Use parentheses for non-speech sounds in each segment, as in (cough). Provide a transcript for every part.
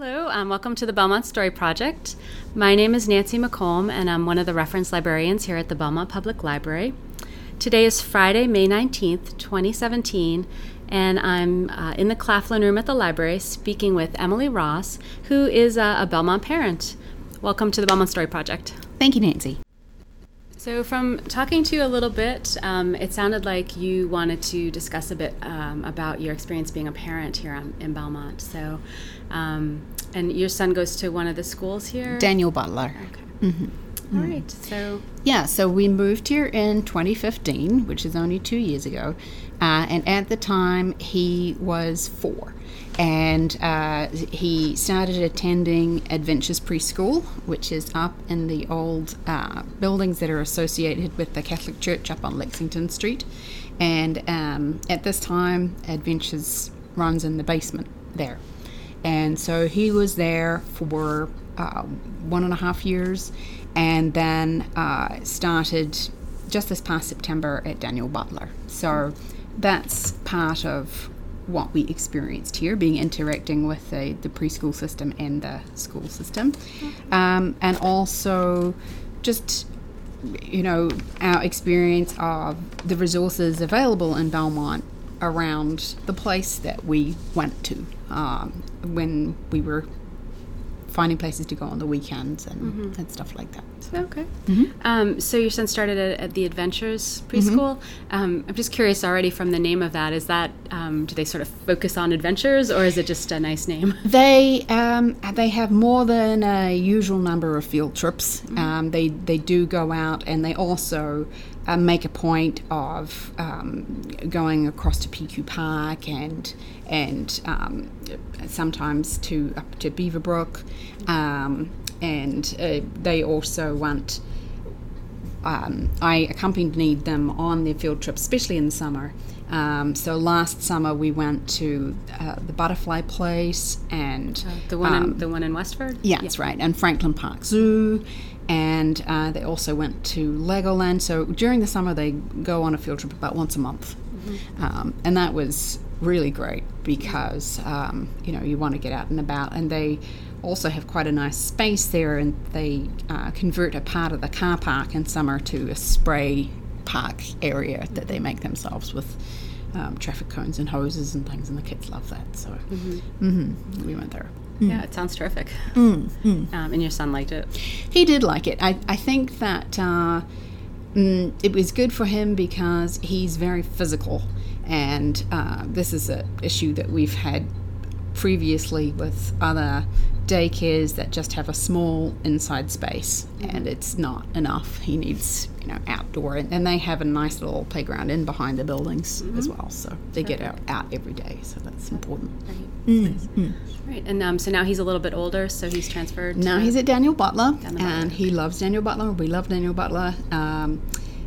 Hello, um, welcome to the Belmont Story Project. My name is Nancy McComb, and I'm one of the reference librarians here at the Belmont Public Library. Today is Friday, May 19th, 2017, and I'm uh, in the Claflin room at the library speaking with Emily Ross, who is a Belmont parent. Welcome to the Belmont Story Project. Thank you, Nancy. So, from talking to you a little bit, um, it sounded like you wanted to discuss a bit um, about your experience being a parent here on, in Belmont. So, um, and your son goes to one of the schools here? Daniel Butler. Okay. Mm-hmm. All right. So, yeah, so we moved here in 2015, which is only two years ago. Uh, and at the time, he was four and uh, he started attending Adventures Preschool, which is up in the old uh, buildings that are associated with the Catholic Church up on Lexington Street. And um, at this time, Adventures runs in the basement there. And so he was there for uh, one and a half years and then uh, started just this past September at Daniel Butler. So that's part of what we experienced here, being interacting with the, the preschool system and the school system. Um, and also just, you know, our experience of the resources available in Belmont around the place that we went to um, when we were finding places to go on the weekends and, mm-hmm. and stuff like that. So. Okay. Mm-hmm. Um, so your son started at, at the Adventures preschool. Mm-hmm. Um, I'm just curious already from the name of that. Is that um, do they sort of focus on adventures or is it just a nice name? (laughs) They um, they have more than a usual number of field trips. Mm-hmm. Um, they they do go out and they also uh, make a point of um, going across to PQ Park and and um, sometimes to up to Beaverbrook, um, and uh, they also want. Um, I accompanied them on their field trips, especially in the summer. Um, so last summer we went to uh, the Butterfly Place and uh, the one in um, the one in Westford. Yeah, yeah, that's right, and Franklin Park Zoo, and uh, they also went to Legoland. So during the summer they go on a field trip about once a month, mm-hmm. um, and that was really great because um, you know you want to get out and about, and they also have quite a nice space there, and they uh, convert a part of the car park in summer to a spray park area that they make themselves with um, traffic cones and hoses and things, and the kids love that. So mm-hmm. Mm-hmm. we went there. Mm. Yeah, it sounds terrific. Mm, mm. Um, and your son liked it. He did like it. I, I think that uh, mm, it was good for him because he's very physical, and uh, this is an issue that we've had previously with other daycares that just have a small inside space and it's not enough. He needs, you know, outdoor and, and they have a nice little playground in behind the buildings mm-hmm. as well. So they get out, out every day. So that's important. Right. Mm. Mm. right. And um, so now he's a little bit older, so he's transferred. Now he's at Daniel Butler, and he loves Daniel Butler. We love Daniel Butler. Um,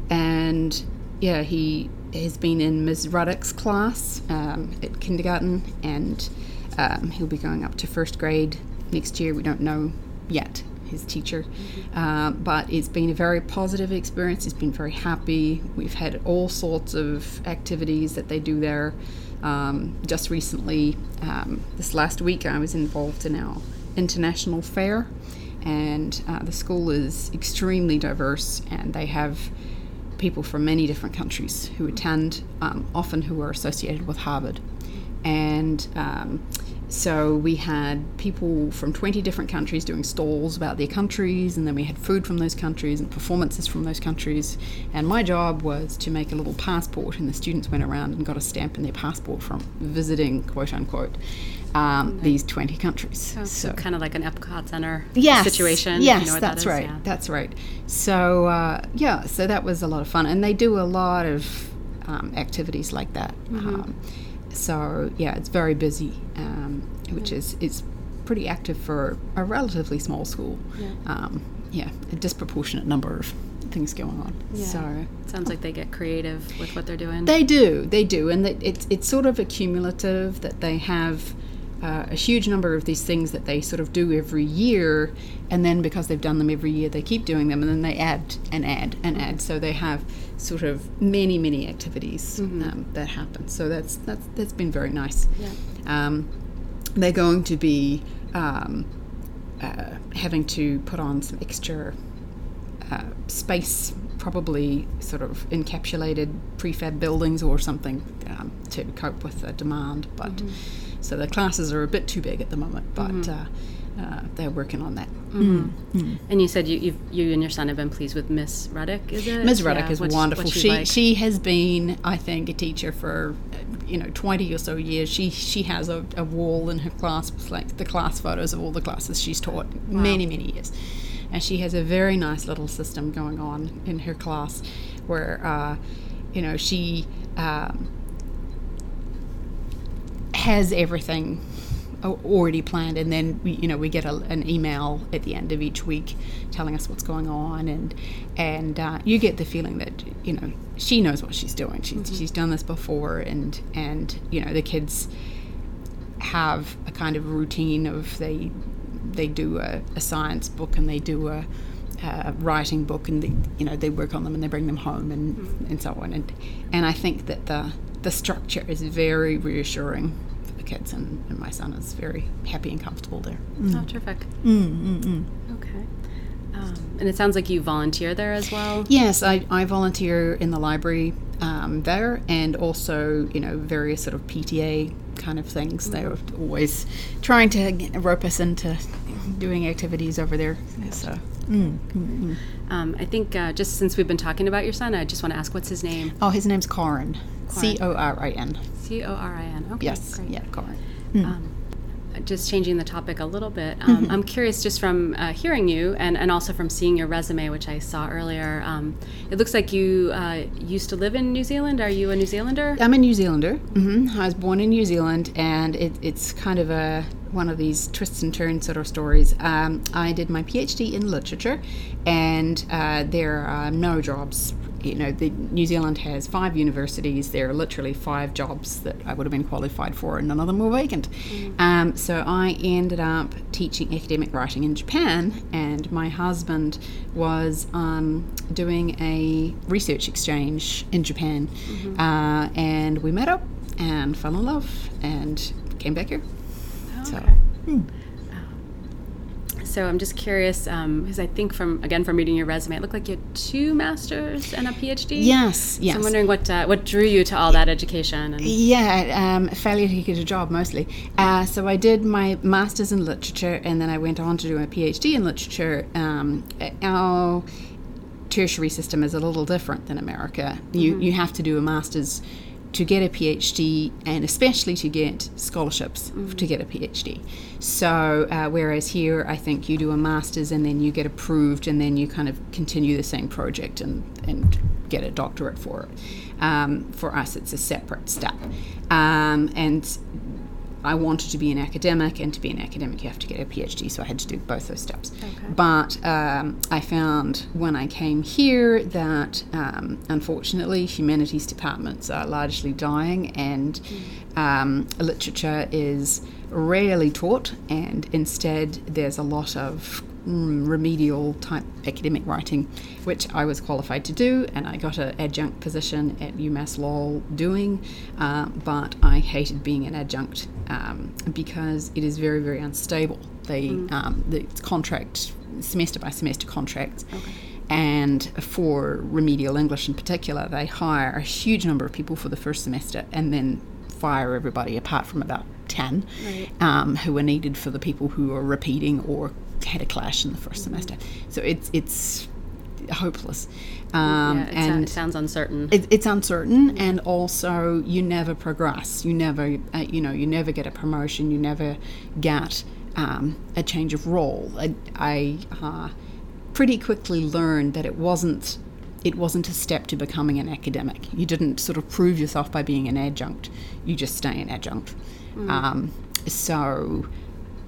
and yeah, he has been in Ms. Ruddock's class um, at kindergarten and um, he'll be going up to first grade next year. We don't know yet his teacher, uh, but it's been a very positive experience. He's been very happy. We've had all sorts of activities that they do there. Um, just recently, um, this last week, I was involved in our international fair, and uh, the school is extremely diverse, and they have people from many different countries who attend, um, often who are associated with Harvard. And um, so we had people from 20 different countries doing stalls about their countries, and then we had food from those countries and performances from those countries. And my job was to make a little passport, and the students went around and got a stamp in their passport from visiting, quote unquote, um, these 20 countries. Oh, so, so, kind of like an Epcot Center yes, situation. Yes, you know that's that right. Yeah. That's right. So, uh, yeah, so that was a lot of fun. And they do a lot of um, activities like that. Mm-hmm. Um, so yeah, it's very busy, um, which is is pretty active for a relatively small school. Yeah. Um, yeah, a disproportionate number of things going on. Yeah. So sounds like they get creative with what they're doing. They do, they do, and it's it's sort of accumulative that they have. Uh, a huge number of these things that they sort of do every year, and then because they've done them every year, they keep doing them, and then they add and add and add. So they have sort of many many activities mm-hmm. um, that happen. So that's that's that's been very nice. Yeah. Um, they're going to be um, uh, having to put on some extra uh, space, probably sort of encapsulated prefab buildings or something um, to cope with the demand. But Mm-hmm. So the classes are a bit too big at the moment, but uh, uh, they're working on that. Mm-hmm. And you said you you've, you and your son have been pleased with Miss Ruddock, is it? Ms. Ruddock Yeah, is what's- wonderful. what's She like? she has been, I think, a teacher for uh, you know twenty or so years. She she has a, a wall in her class with like the class photos of all the classes she's taught many many years, and she has a very nice little system going on in her class, where uh, you know she. Um, has everything already planned and then we, you know we get a, an email at the end of each week telling us what's going on and and uh, you get the feeling that you know she knows what she's doing. She's, she's done this before and and you know the kids have a kind of routine of they they do a, a science book and they do a, a writing book and they, you know they work on them and they bring them home and and so on. And and I think that the the structure is very reassuring kids and, and my son is very happy and comfortable there. Oh, terrific. Okay. Um, and it sounds like you volunteer there as well. Yes, I, I volunteer in the library um, there and also, you know, various sort of PTA kind of things. They're always trying to rope us into doing activities over there. So, Um, I think uh, just since we've been talking about your son, I just want to ask what's his name? oh, his name's Corin. C O R I N. C O R I N. Okay. Yes, Great. yeah, Corin. Um, just changing the topic a little bit, um, I'm curious just from uh, hearing you and, and also from seeing your resume, which I saw earlier. Um, it looks like you uh, used to live in New Zealand. Are you a New Zealander? I'm a New Zealander. hmm I was born in New Zealand, and it, it's kind of a one of these twists and turns sort of stories. Um, I did my PhD in literature, and uh, there are no jobs. You know, the, New Zealand has five universities. There are literally five jobs that I would have been qualified for, and none of them were vacant. Um, so I ended up teaching academic writing in Japan, and my husband was um, doing a research exchange in Japan, uh, and we met up and fell in love and came back here. So, So I'm just curious because I think from again from reading your resume, it looked like you had two masters and a PhD. yes, yes. So I'm wondering what uh, what drew you to all that education. And, Yeah, um, failure to get a job mostly. Uh, so I did my master's in literature, and then I went on to do a PhD in literature. Um, our tertiary system is a little different than America. You you have to do a master's to get a PhD, and especially to get scholarships to get a PhD. So uh, whereas here, I think you do a master's and then you get approved, and then you kind of continue the same project and and get a doctorate for it. Um, for us, it's a separate step, um, and I wanted to be an academic, and to be an academic, you have to get a PhD, so I had to do both those steps. But um, I found when I came here that um, unfortunately, humanities departments are largely dying, and um, literature is rarely taught, and instead, there's a lot of mm, remedial type academic writing, which I was qualified to do, and I got an adjunct position at UMass Lowell doing, uh, but I hated being an adjunct um, because it is very, very unstable. They, um, the contract, semester by semester contracts. And for remedial English in particular, they hire a huge number of people for the first semester and then fire everybody apart from about 10 um, who are needed for the people who are repeating or had a clash in the 1st semester. So it's it's hopeless. Um, yeah, and it sounds uncertain. it, it's uncertain and also you never progress. You never uh, you know you never get a promotion. You never get um, a change of role. I, I uh, pretty quickly learned that it wasn't it wasn't a step to becoming an academic. You didn't sort of prove yourself by being an adjunct. You just stay an adjunct. Um, so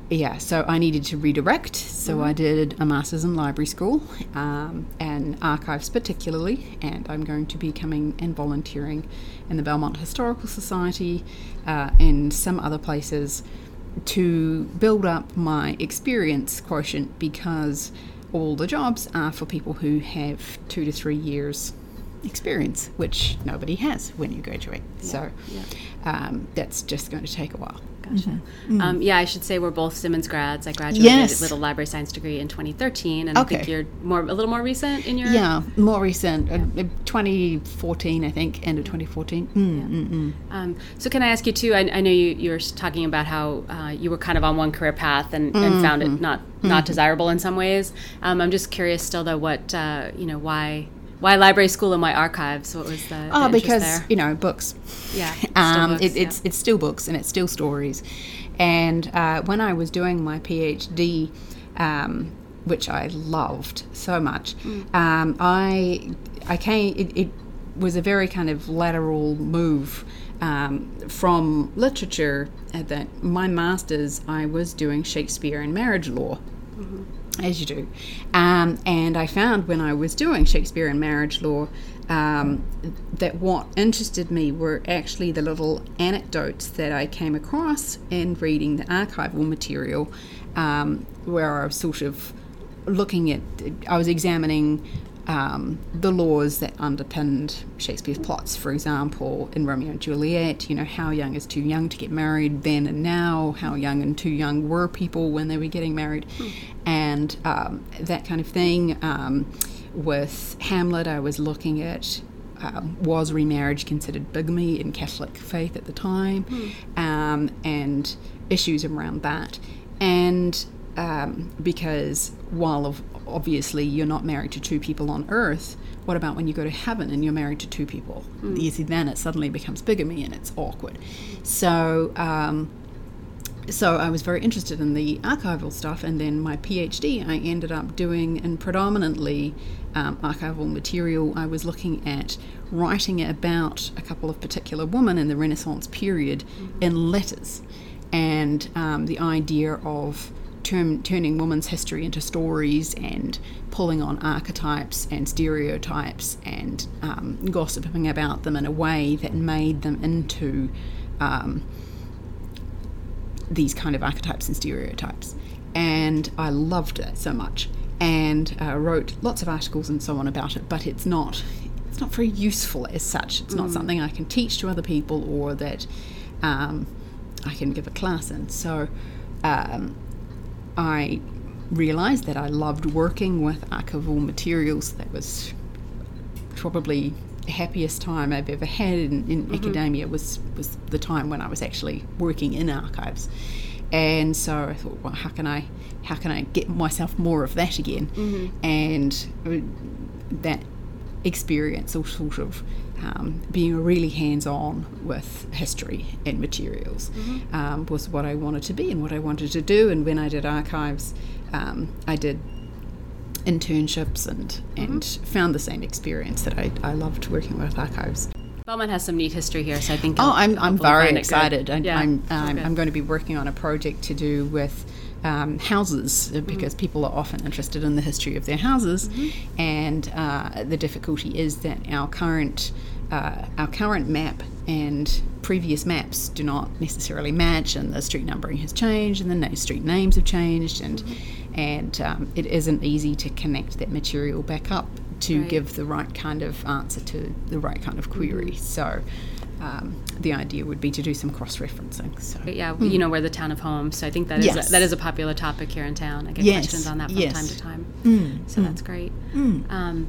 yeah, so I needed to redirect. So I did a master's in library school um, and archives, particularly. And I'm going to be coming and volunteering in the Belmont Historical Society uh, and some other places to build up my experience quotient because all the jobs are for people who have two to three years experience, which nobody has when you graduate. So yeah. um, that's just going to take a while. Gotcha. Um, yeah, I should say we're both Simmons grads. I graduated Yes. with a library science degree in 2013, and I think you're more a little more recent in your. Yeah, more recent, uh, 2014, I think, end of 2014. Mm, mm, mm. Um, so can I ask you too? I, I know you, you were talking about how uh, you were kind of on one career path and, and found it not not desirable in some ways. Um, I'm just curious still though, what uh, you know, why why library school and why archives? What was the, the Oh, interest because you know books. Yeah, (laughs) um, books, it, yeah. it's it's still books and it's still stories. And uh, when I was doing my PhD, um, which I loved so much, Mm. um, I I came. It, it was a very kind of lateral move. Um, from literature, at that my master's, I was doing Shakespeare and marriage law, as you do. Um, and I found when I was doing Shakespeare and marriage law um, that what interested me were actually the little anecdotes that I came across in reading the archival material, um, where I was sort of looking at, I was examining. Um, the laws that underpinned Shakespeare's plots, for example, in Romeo and Juliet, you know, how young is too young to get married then and now, how young and too young were people when they were getting married, and um, that kind of thing. Um, with Hamlet, I was looking at um, was remarriage considered bigamy in Catholic faith at the time, um, and issues around that. And um, because while of, obviously you're not married to two people on earth, what about when you go to heaven and you're married to two people? You see, then it suddenly becomes bigamy and it's awkward. So, um, so I was very interested in the archival stuff, and then my PhD I ended up doing in predominantly um, archival material. I was looking at writing about a couple of particular women in the Renaissance period in letters, and um, the idea of term, turning women's history into stories and pulling on archetypes and stereotypes and um, gossiping about them in a way that made them into um, these kind of archetypes and stereotypes. And I loved it so much and uh, wrote lots of articles and so on about it, but it's not. It's not very useful as such. It's not something I can teach to other people or that um, I can give a class in. So um, I realized that I loved working with archival materials. That was probably the happiest time I've ever had in, in academia was was the time when I was actually working in archives. And so I thought, well, how can I how can I get myself more of that again? And uh, that experience sort of um, being really hands-on with history and materials um, was what I wanted to be and what I wanted to do. And when I did archives, um, I did internships and and found the same experience that I, I loved working with archives. Belmont has some neat history here, so I think. Oh, I'm, I'm very find it good. excited. I, Yeah, I'm, um, good. I'm going to be working on a project to do with um, houses uh, Mm-hmm. because people are often interested in the history of their houses, Mm-hmm. and uh, the difficulty is that our current uh, our current map and previous maps do not necessarily match, and the street numbering has changed, and the na- street names have changed, and and um, it isn't easy to connect that material back up to Right. give the right kind of answer to the right kind of query. Mm-hmm. So um, the idea would be to do some cross-referencing. So But yeah, you know, we're the town of homes, so I think that is. Yes. a, that is a popular topic here in town. I get Yes, questions on that from yes. time to time, Mm, so that's great. Um,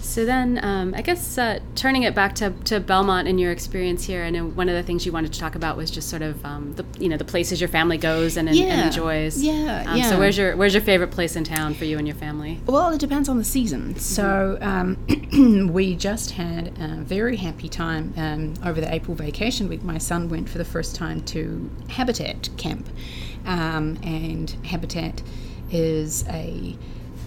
so then, um, I guess uh, turning it back to, to Belmont and your experience here, I know one of the things you wanted to talk about was just sort of um, the you know the places your family goes and, and, and enjoys. yeah, Um, yeah. So where's your where's your favorite place in town for you and your family? Well, it depends on the season. So um, (clears throat) we just had a very happy time um, over the April vacation week. My son went for the first time to Habitat Camp, um, and Habitat is a,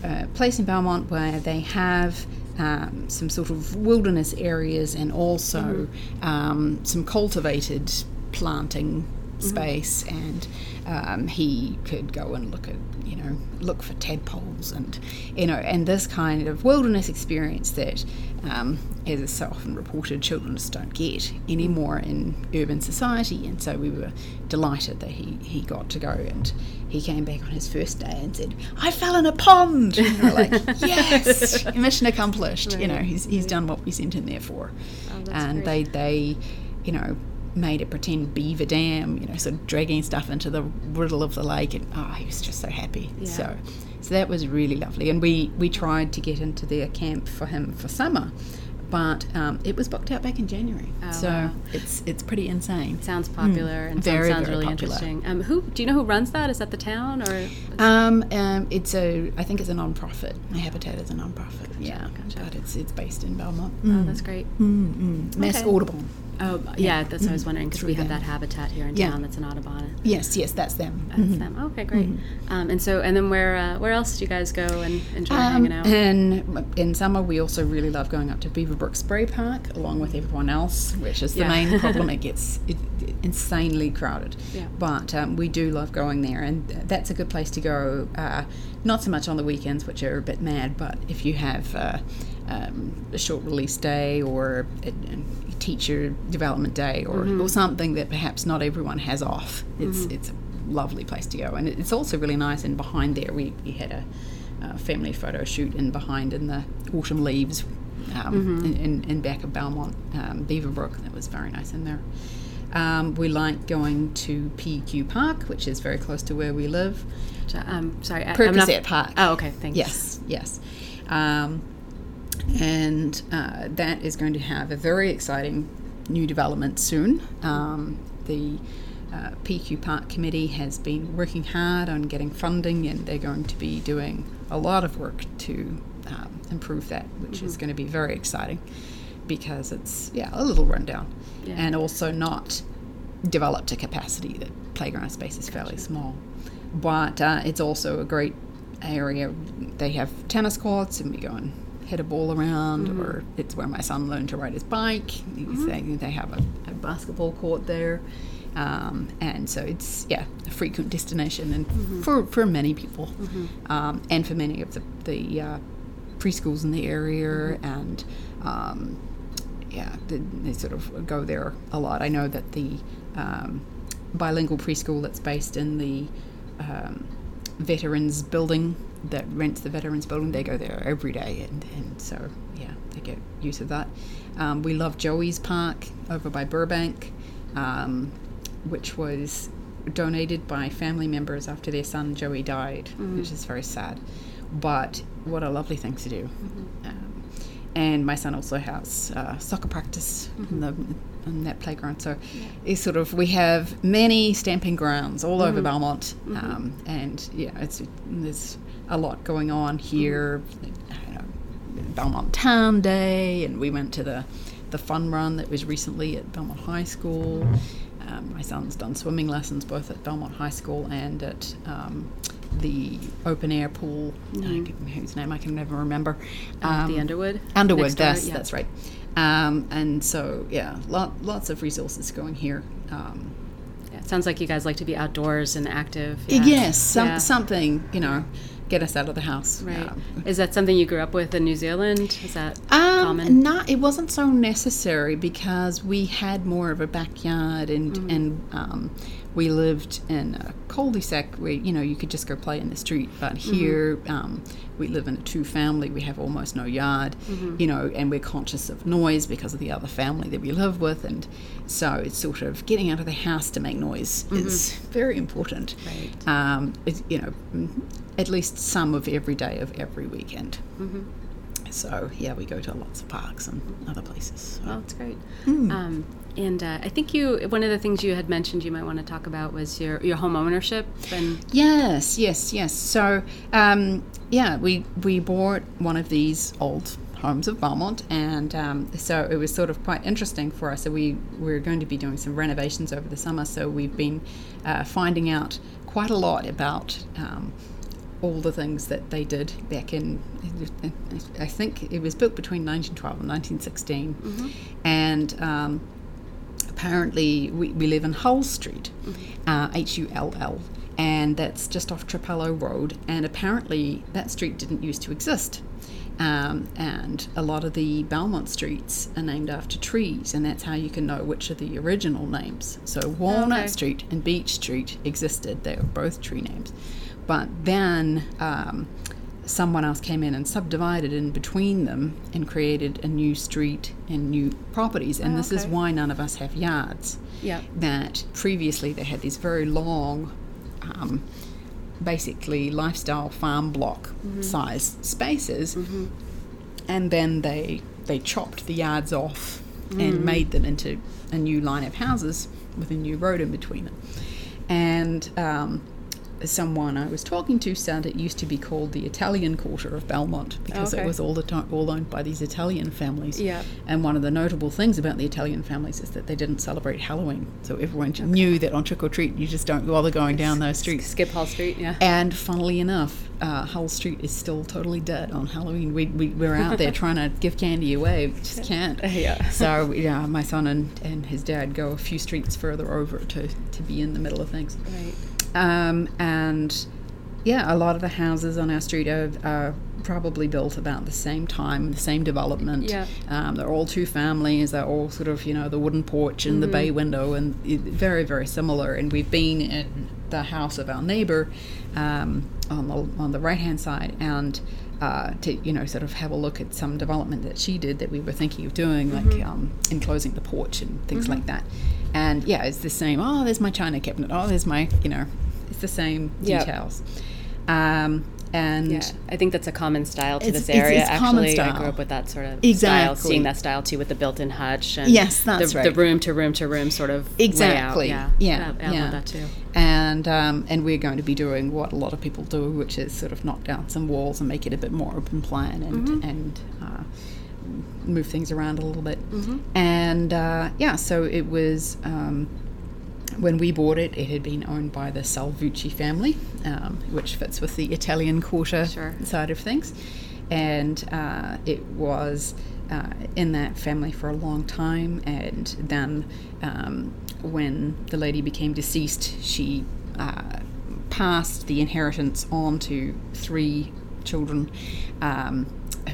uh place in Belmont where they have. Um, some sort of wilderness areas and also um, some cultivated planting space, and um, he could go and look at you know look for tadpoles and you know and this kind of wilderness experience that um, as is so often reported children just don't get anymore in urban society. And so we were delighted that he, he got to go and he came back on his first day and said I fell in a pond. And we were like (laughs) yes mission accomplished. You know he's, he's done what we sent him there for. Oh, and great. they they you know made a pretend beaver dam you know sort of dragging stuff into the riddle of the lake. And oh he was just so happy. Yeah. so so that was really lovely. And we we tried to get into their camp for him for summer but um, it was booked out back in January Oh, so wow. it's it's pretty insane Sounds popular and Mm. Very, sounds, very really popular. interesting. Um, who do you know who runs that? Is that the town or? um, um, it's a I think it's a non-profit My Habitat is a non-profit yeah gotcha. but it's it's based in Belmont Oh, that's great. mm, mm. Mass Okay. Audubon Oh, yeah, that's what I was wondering because we have them. that habitat here in Yeah. town that's an Audubon. yes yes that's them That's Mhm. them. Okay, great. Mm-hmm. Um, and so, and then where uh, where else do you guys go and enjoy Um, hanging out? And in summer, we also really love going up to Beaverbrook Spray Park along with everyone else, which is the Yeah. main (laughs) problem. It gets it, insanely crowded. Yeah. But um, we do love going there, and that's a good place to go. Uh, not so much on the weekends, which are a bit mad, but if you have uh, um, a short release day or a, a teacher development day or, Mm-hmm. or something that perhaps not everyone has off, it's it's a lovely place to go, and it's also really nice. And behind there, we, we had a uh, family photo shoot in behind in the autumn leaves um, in, in, in back of Belmont, um, Beaverbrook. That was very nice in there. Um, we like going to PQ Park, which is very close to where we live. Um, sorry, I, Pequossette Park. Oh, okay, thanks. Yes, yes. Um, and uh, that is going to have a very exciting new development soon. Um, the uh, PQ Park Committee has been working hard on getting funding, and they're going to be doing a lot of work to um, improve that, which is going to be very exciting because it's yeah a little rundown Yeah. and also not developed to capacity. The playground space is fairly small, but uh, it's also a great area. They have tennis courts, and we go and hit a ball around, or it's where my son learned to ride his bike. They, they have a, a basketball court there. Um, and so it's yeah a frequent destination and for, for many people um, and for many of the, the uh, preschools in the area and um, yeah, they, they sort of go there a lot. I know that the um, bilingual preschool that's based in the um, veterans building that rents the veterans building, they go there every day, and, and so yeah, they get use of that. Um, we love Joey's Park over by Burbank, um, which was donated by family members after their son Joey died, which is very sad. But what a lovely thing to do. Um, and my son also has uh, soccer practice in, the, in that playground. So it's sort of we have many stamping grounds all over Belmont, um, and yeah, it's there's a lot going on here. Don't know, Belmont Town Day, and we went to the the fun run that was recently at Belmont High School. Um, my son's done swimming lessons both at Belmont High School and at um, the open air pool, uh, whose name I can never remember. Uh, Um, the Underwood. Underwood, next door, yeah. that's right. Um, and so, yeah, lot, lots of resources going here. Um, Yeah, it sounds like you guys like to be outdoors and active. Yeah. Yes, some, Yeah. something, you know, get us out of the house. Right. Um, Is that something you grew up with in New Zealand? Is that Um, common? not, it wasn't so necessary because we had more of a backyard and Mm-hmm. and um, we lived in a cul-de-sac where you know you could just go play in the street. But Mm-hmm. here um, we live in a two-family. We have almost no yard, Mm-hmm. you know, and we're conscious of noise because of the other family that we live with, and so it's sort of getting out of the house to make noise is very important. Right. Um, it, you know, mm, at least some of every day of every weekend. So yeah, we go to lots of parks and other places. So. Well, that's great. Hmm. Um, and uh, I think you one of the things you had mentioned you might want to talk about was your your home ownership and Yes, yes, yes. So um, yeah, we we bought one of these old homes of Belmont, and um, so it was sort of quite interesting for us. So we we're going to be doing some renovations over the summer. So we've been uh, finding out quite a lot about. Um, all the things that they did back in, I think it was built between 1912 and 1916, and um, apparently we, we live in Hull Street, uh, H U L L, and that's just off Trapelo Road. And apparently that street didn't used to exist. Um, and a lot of the Belmont streets are named after trees, and that's how you can know which are the original names. So Walnut Okay. Street and Beech Street existed; they were both tree names. But then um, someone else came in and subdivided in between them and created a new street and new properties. And Oh, this is why none of us have yards. Yeah. That previously they had these very long, um, basically lifestyle farm block Mm-hmm. size spaces, and then they they chopped the yards off Mm. and made them into a new line of houses with a new road in between them. And um, someone I was talking to said it used to be called the Italian Quarter of Belmont because Okay. it was all the time all owned by these Italian families. Yeah. And one of the notable things about the Italian families is that they didn't celebrate Halloween, so everyone knew that on trick or treat you just don't bother going down those streets. Skip Hall Street, yeah. And funnily enough, uh, Hull Street is still totally dead on Halloween. We, we, we're out there (laughs) trying to give candy away, we just can't. (laughs) Yeah. So, yeah, my son and, and his dad go a few streets further over to, to be in the middle of things. Right. Um, and yeah, a lot of the houses on our street are, are probably built about the same time, the same development. Yeah. Um, they're all two families. They're all sort of, you know, the wooden porch and the bay window, and very, very similar. And we've been in the house of our neighbor um, on the on the right hand side, and uh, to you know sort of have a look at some development that she did that we were thinking of doing, like um, enclosing the porch and things like that. And yeah, it's the same. Oh, there's my china cabinet. Oh, there's my you know, it's the same Yep. details. Um, and Yeah, I think that's a common style to It's- this area. it's common Actually, I grew up with that sort of style, seeing that style too with the built-in hutch and Yes, that's the, right. the room to room to room sort of Exactly. Layout. Yeah, Yeah, I, I yeah. love that too. and um, and we're going to be doing what a lot of people do, which is sort of knock down some walls and make it a bit more open plan and Mm-hmm. and uh, move things around a little bit. Mm-hmm. And uh, yeah, so it was. Um, when we bought it, it had been owned by the Salvucci family, um, which fits with the Italian quarter Sure. side of things. And uh, it was uh, in that family for a long time. And then um, when the lady became deceased, she uh, passed the inheritance on to three children um,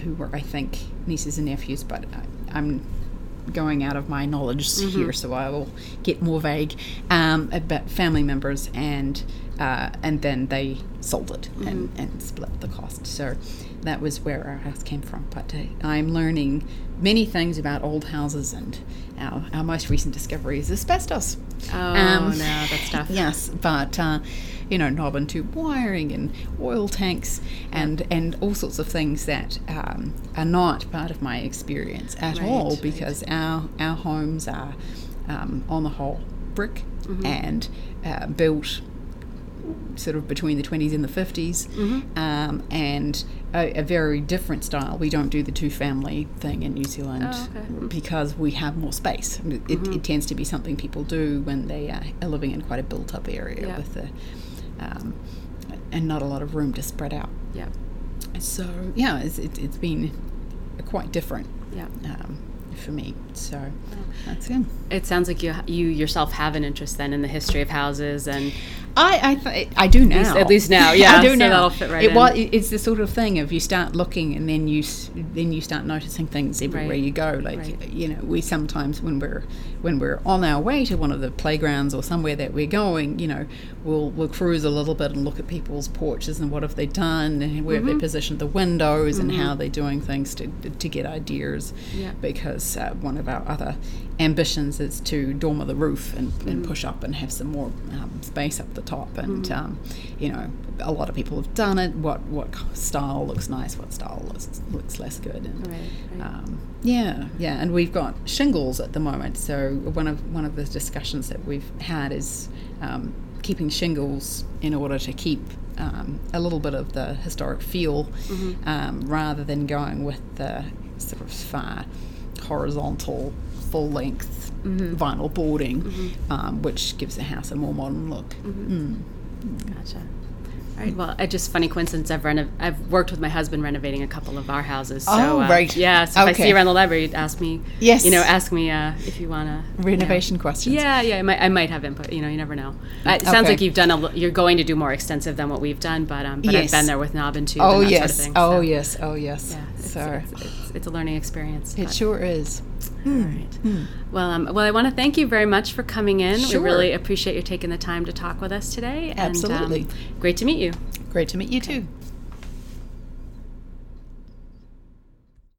who were, I think, nieces and nephews, but I, I'm going out of my knowledge Mm-hmm. here, so I will get more vague. Um, about family members, and uh, and then they sold it and, Mm-hmm. and split the cost. So that was where our house came from. But uh, I'm learning many things about old houses, and our, our most recent discovery is asbestos. Oh Um, no, that's tough. Yes, but uh, you know, knob and tube wiring and oil tanks and and all sorts of things that um, are not part of my experience at Right, all right. because our our homes are um, on the whole brick Mm-hmm. and uh, built sort of between the 20s and the 50s Mm-hmm. um, and a, a very different style we don't do the two family thing in new zealand Oh, okay. because we have more space it, Mm-hmm. it tends to be something people do when they are living in quite a built up area Yeah. with the um, and not a lot of room to spread out Yeah, so yeah it's, it, it's been quite different yeah. um, for me so that's it It sounds like you you yourself have an interest then in the history of houses and I I, th- I do now. at least now, (laughs) yeah, I do so now. that'll fit right it, in. it's the sort of thing of you start looking and then you then you start noticing things everywhere Right. you go. Like Right. you know, we sometimes when we're when we're on our way to one of the playgrounds or somewhere that we're going, you know, we'll we'll cruise a little bit and look at people's porches and what have they done and where have Mm-hmm. they positioned the windows and how they're doing things to to get ideas. Yeah. Because uh, one of our other ambitions is to dormer the roof and, Mm-hmm. and push up and have some more um, space up the top. And Mm-hmm. um, you know, a lot of people have done it. What what style looks nice? What style looks looks less good? And Right, right. Um, yeah, yeah. And we've got shingles at the moment. So one of one of the discussions that we've had is um, keeping shingles in order to keep. Um, a little bit of the historic feel Mm-hmm. um, rather than going with the sort of far horizontal, full length Mm-hmm. vinyl boarding, um, which gives the house a more modern look. Mm. Gotcha. All right. Well, it's just funny coincidence. I've renov- I've worked with my husband renovating a couple of our houses. So, Oh, uh, right. Yeah. So if I see you around the library, ask me. Yes. You know, ask me uh, if you want to Renovation questions. Yeah, yeah. I might, I might have input. You know, you never know. Uh, it sounds like you've done. A, l- you're going to do more extensive than what we've done, but um, but I've been there with Knob and Tube. Oh and yes. Sort of thing, oh so, yes. Oh yes. Yeah. It's, so it's, it's, it's a learning experience. it but- sure is. All right. Well, um, well, I want to thank you very much for coming in. Sure. We really appreciate you taking the time to talk with us today. And, Absolutely. Um, great to meet you. Great to meet you too.